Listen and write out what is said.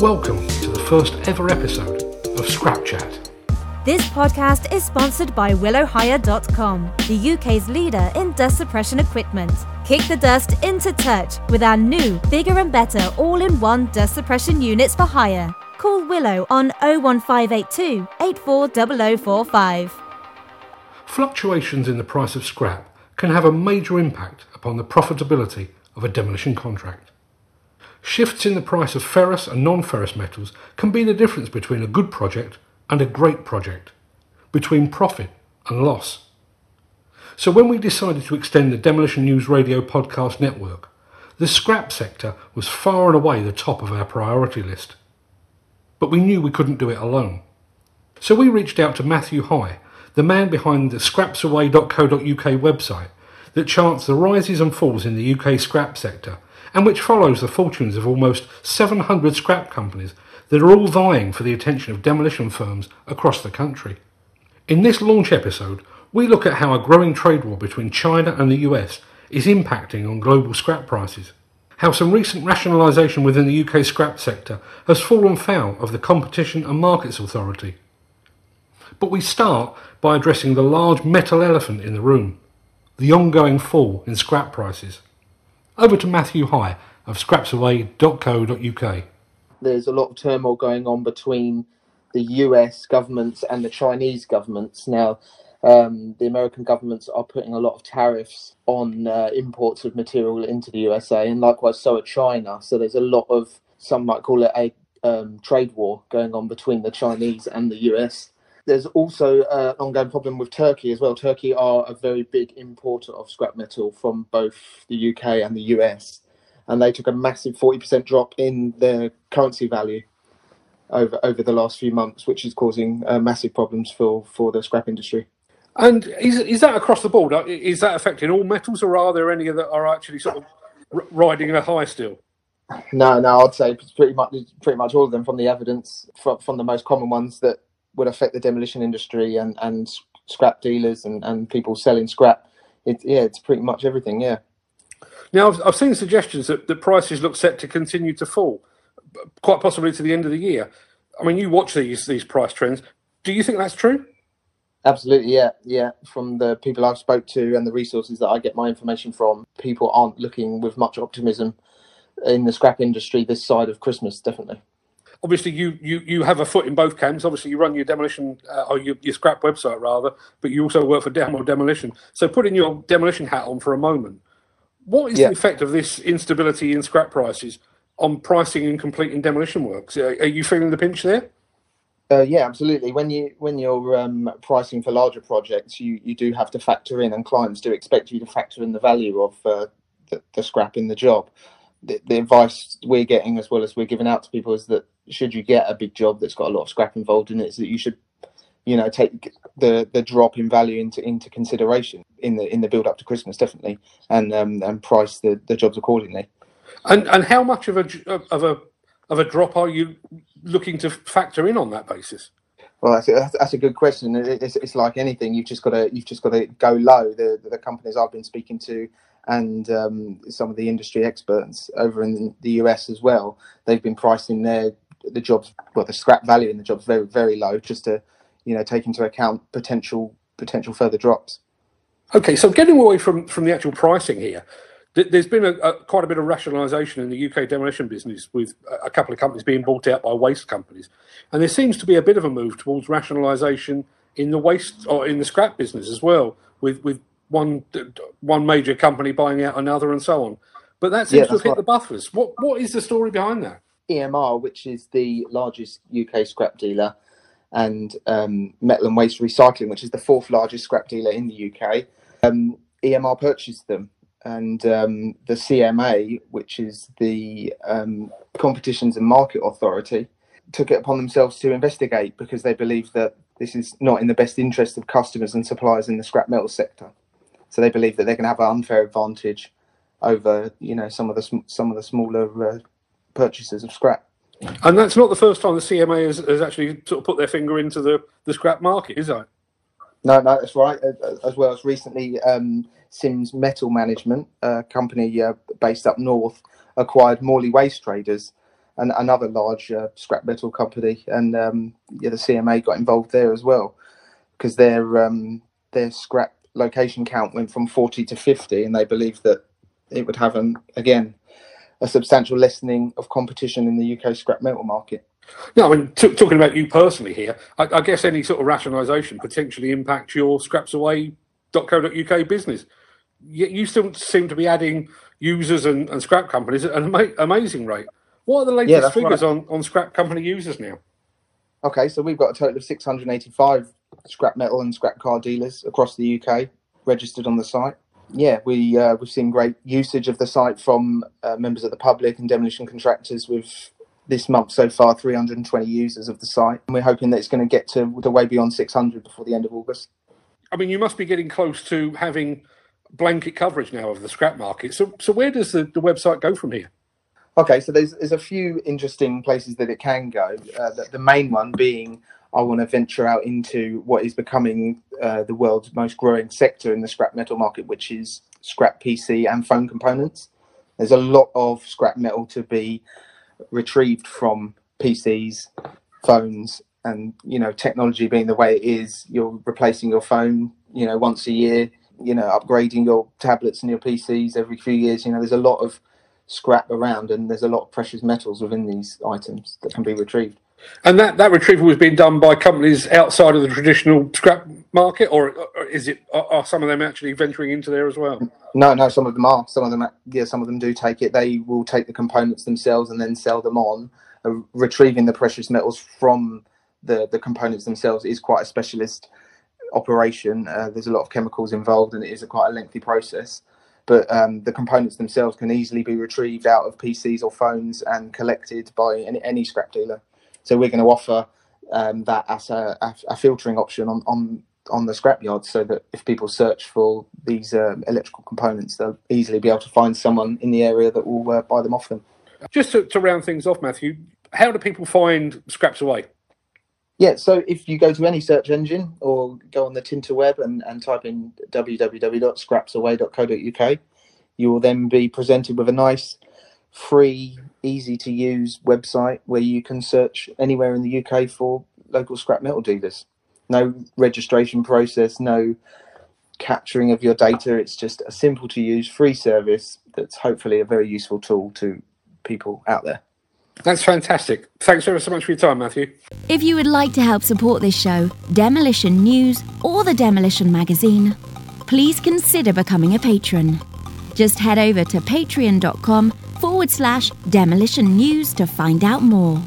Welcome to the first ever episode of Scrap Chat. This podcast is sponsored by WillowHire.com, the UK's leader in dust suppression equipment. Kick the dust into touch with our new, bigger and better all in one dust suppression units for hire. Call Willow on 01582 840045. Fluctuations in the price of scrap can have a major impact upon the profitability of a demolition contract. Shifts in the price of ferrous and non ferrous metals can be the difference between a good project and a great project, between profit and loss. So, when we decided to extend the Demolition News Radio podcast network, the scrap sector was far and away the top of our priority list. But we knew we couldn't do it alone. So we reached out to Matthew High, the man behind the scrapsaway.co.uk website that charts the rises and falls in the UK scrap sector and which follows the fortunes of almost 700 scrap companies that are all vying for the attention of demolition firms across the country. In this launch episode, we look at how a growing trade war between China and the US is impacting on global scrap prices, how some recent rationalisation within the UK scrap sector has fallen foul of the Competition and Markets Authority. But we start by addressing the large metal elephant in the room the ongoing fall in scrap prices. Over to Matthew High of scrapsaway.co.uk. There's a lot of turmoil going on between the US governments and the Chinese governments. Now, um, the American governments are putting a lot of tariffs on uh, imports of material into the USA, and likewise, so are China. So there's a lot of, some might call it a um, trade war going on between the Chinese and the US. There's also uh, an ongoing problem with Turkey as well. Turkey are a very big importer of scrap metal from both the UK and the US, and they took a massive 40% drop in their currency value over over the last few months, which is causing uh, massive problems for for the scrap industry. And is, is that across the board? Uh, Is that affecting all metals, or are there any that are actually sort of riding a high still? No, no, I'd say pretty much pretty much all of them from the evidence from, from the most common ones that would affect the demolition industry and, and scrap dealers and, and people selling scrap. It, yeah, it's pretty much everything. Yeah. Now, I've, I've seen suggestions that the prices look set to continue to fall, quite possibly to the end of the year. I mean, you watch these these price trends. Do you think that's true? Absolutely, yeah, yeah. From the people I've spoke to and the resources that I get my information from, people aren't looking with much optimism in the scrap industry this side of Christmas. Definitely. Obviously, you you, you have a foot in both camps. Obviously, you run your demolition uh, or your, your scrap website rather, but you also work for Demo Demolition. So, putting your demolition hat on for a moment, what is Yeah. the effect of this instability in scrap prices on pricing and completing demolition works? Uh, are you feeling the pinch there? Uh, yeah, absolutely. When you when you're um, pricing for larger projects, you you do have to factor in, and clients do expect you to factor in the value of uh, the, the scrap in the job. The, the advice we're getting, as well as we're giving out to people, is that should you get a big job that's got a lot of scrap involved in it, is that you should, you know, take the the drop in value into into consideration in the in the build up to Christmas, definitely, and um, and price the, the jobs accordingly. And and how much of a of a of a drop are you looking to factor in on that basis? Well, that's a, that's a good question. It's, it's like anything. You've just got to you've just got to go low. The the companies I've been speaking to, and um, some of the industry experts over in the US as well, they've been pricing their the jobs, well, the scrap value in the jobs very very low, just to you know take into account potential potential further drops. Okay, so getting away from from the actual pricing here, th- there's been a, a, quite a bit of rationalisation in the UK demolition business with a, a couple of companies being bought out by waste companies, and there seems to be a bit of a move towards rationalisation in the waste or in the scrap business as well, with with one one major company buying out another and so on. But that seems Yeah, to have hit right. the buffers. What what is the story behind that? EMR, which is the largest UK scrap dealer, and um, Metal and Waste Recycling, which is the fourth largest scrap dealer in the UK. Um, EMR purchased them, and um, the CMA, which is the um, Competitions and Market Authority, took it upon themselves to investigate because they believe that this is not in the best interest of customers and suppliers in the scrap metal sector. So they believe that they can have an unfair advantage over, you know, some of the sm- some of the smaller uh, purchasers of scrap. And that's not the first time the CMA has, has actually sort of put their finger into the, the scrap market, is it? No, no, that's right. As well as recently, um, Sims Metal Management, a company uh, based up north, acquired Morley Waste Traders, an, another large uh, scrap metal company, and um, yeah, the CMA got involved there as well because their um, their scrap location count went from 40 to 50, and they believed that it would have an again a substantial lessening of competition in the UK scrap metal market. Yeah, I mean, t- talking about you personally here, I, I guess any sort of rationalisation potentially impacts your scrapsaway.co.uk business. Yet you still seem to be adding users and, and scrap companies at an ama- amazing rate. What are the latest Yeah, figures right. on, on scrap company users now? Okay, so we've got a total of 685 scrap metal and scrap car dealers across the UK registered on the site. Yeah, we uh, we've seen great usage of the site from uh, members of the public and demolition contractors. With this month so far, 320 users of the site, and we're hoping that it's going to get to the way beyond 600 before the end of August. I mean, you must be getting close to having blanket coverage now of the scrap market. So, so where does the, the website go from here? Okay, so there's there's a few interesting places that it can go. Uh, the, the main one being I want to venture out into what is becoming uh, the world's most growing sector in the scrap metal market, which is scrap PC and phone components. There's a lot of scrap metal to be retrieved from PCs, phones, and you know technology being the way it is. You're replacing your phone, you know, once a year. You know, upgrading your tablets and your PCs every few years. You know, there's a lot of scrap around, and there's a lot of precious metals within these items that can be retrieved. And that, that retrieval was being done by companies outside of the traditional scrap market, or, is it are, are some of them actually venturing into there as well? No, no, some of them are. Some of them, yeah, some of them do take it. They will take the components themselves and then sell them on. Uh, retrieving the precious metals from the the components themselves is quite a specialist operation. Uh, there's a lot of chemicals involved, and it is a quite a lengthy process. But um, the components themselves can easily be retrieved out of PCs or phones and collected by any, any scrap dealer. So we're going to offer um, that as a, a, filtering option on, on on the scrapyard, so that if people search for these um, electrical components, they'll easily be able to find someone in the area that will uh, buy them off them. Just to, to round things off, Matthew, how do people find Scraps Away? Yeah, so if you go to any search engine or go on the Tinterweb and, and type in www.scrapsaway.co.uk, you will then be presented with a nice, free, easy to use website where you can search anywhere in the UK for local scrap metal dealers. No registration process, no capturing of your data. It's just a simple to use free service that's hopefully a very useful tool to people out there. That's fantastic. Thanks ever so much for your time, Matthew. If you would like to help support this show, Demolition News, or the Demolition Magazine, please consider becoming a patron. Just head over to patreon.com forward slash demolition news to find out more.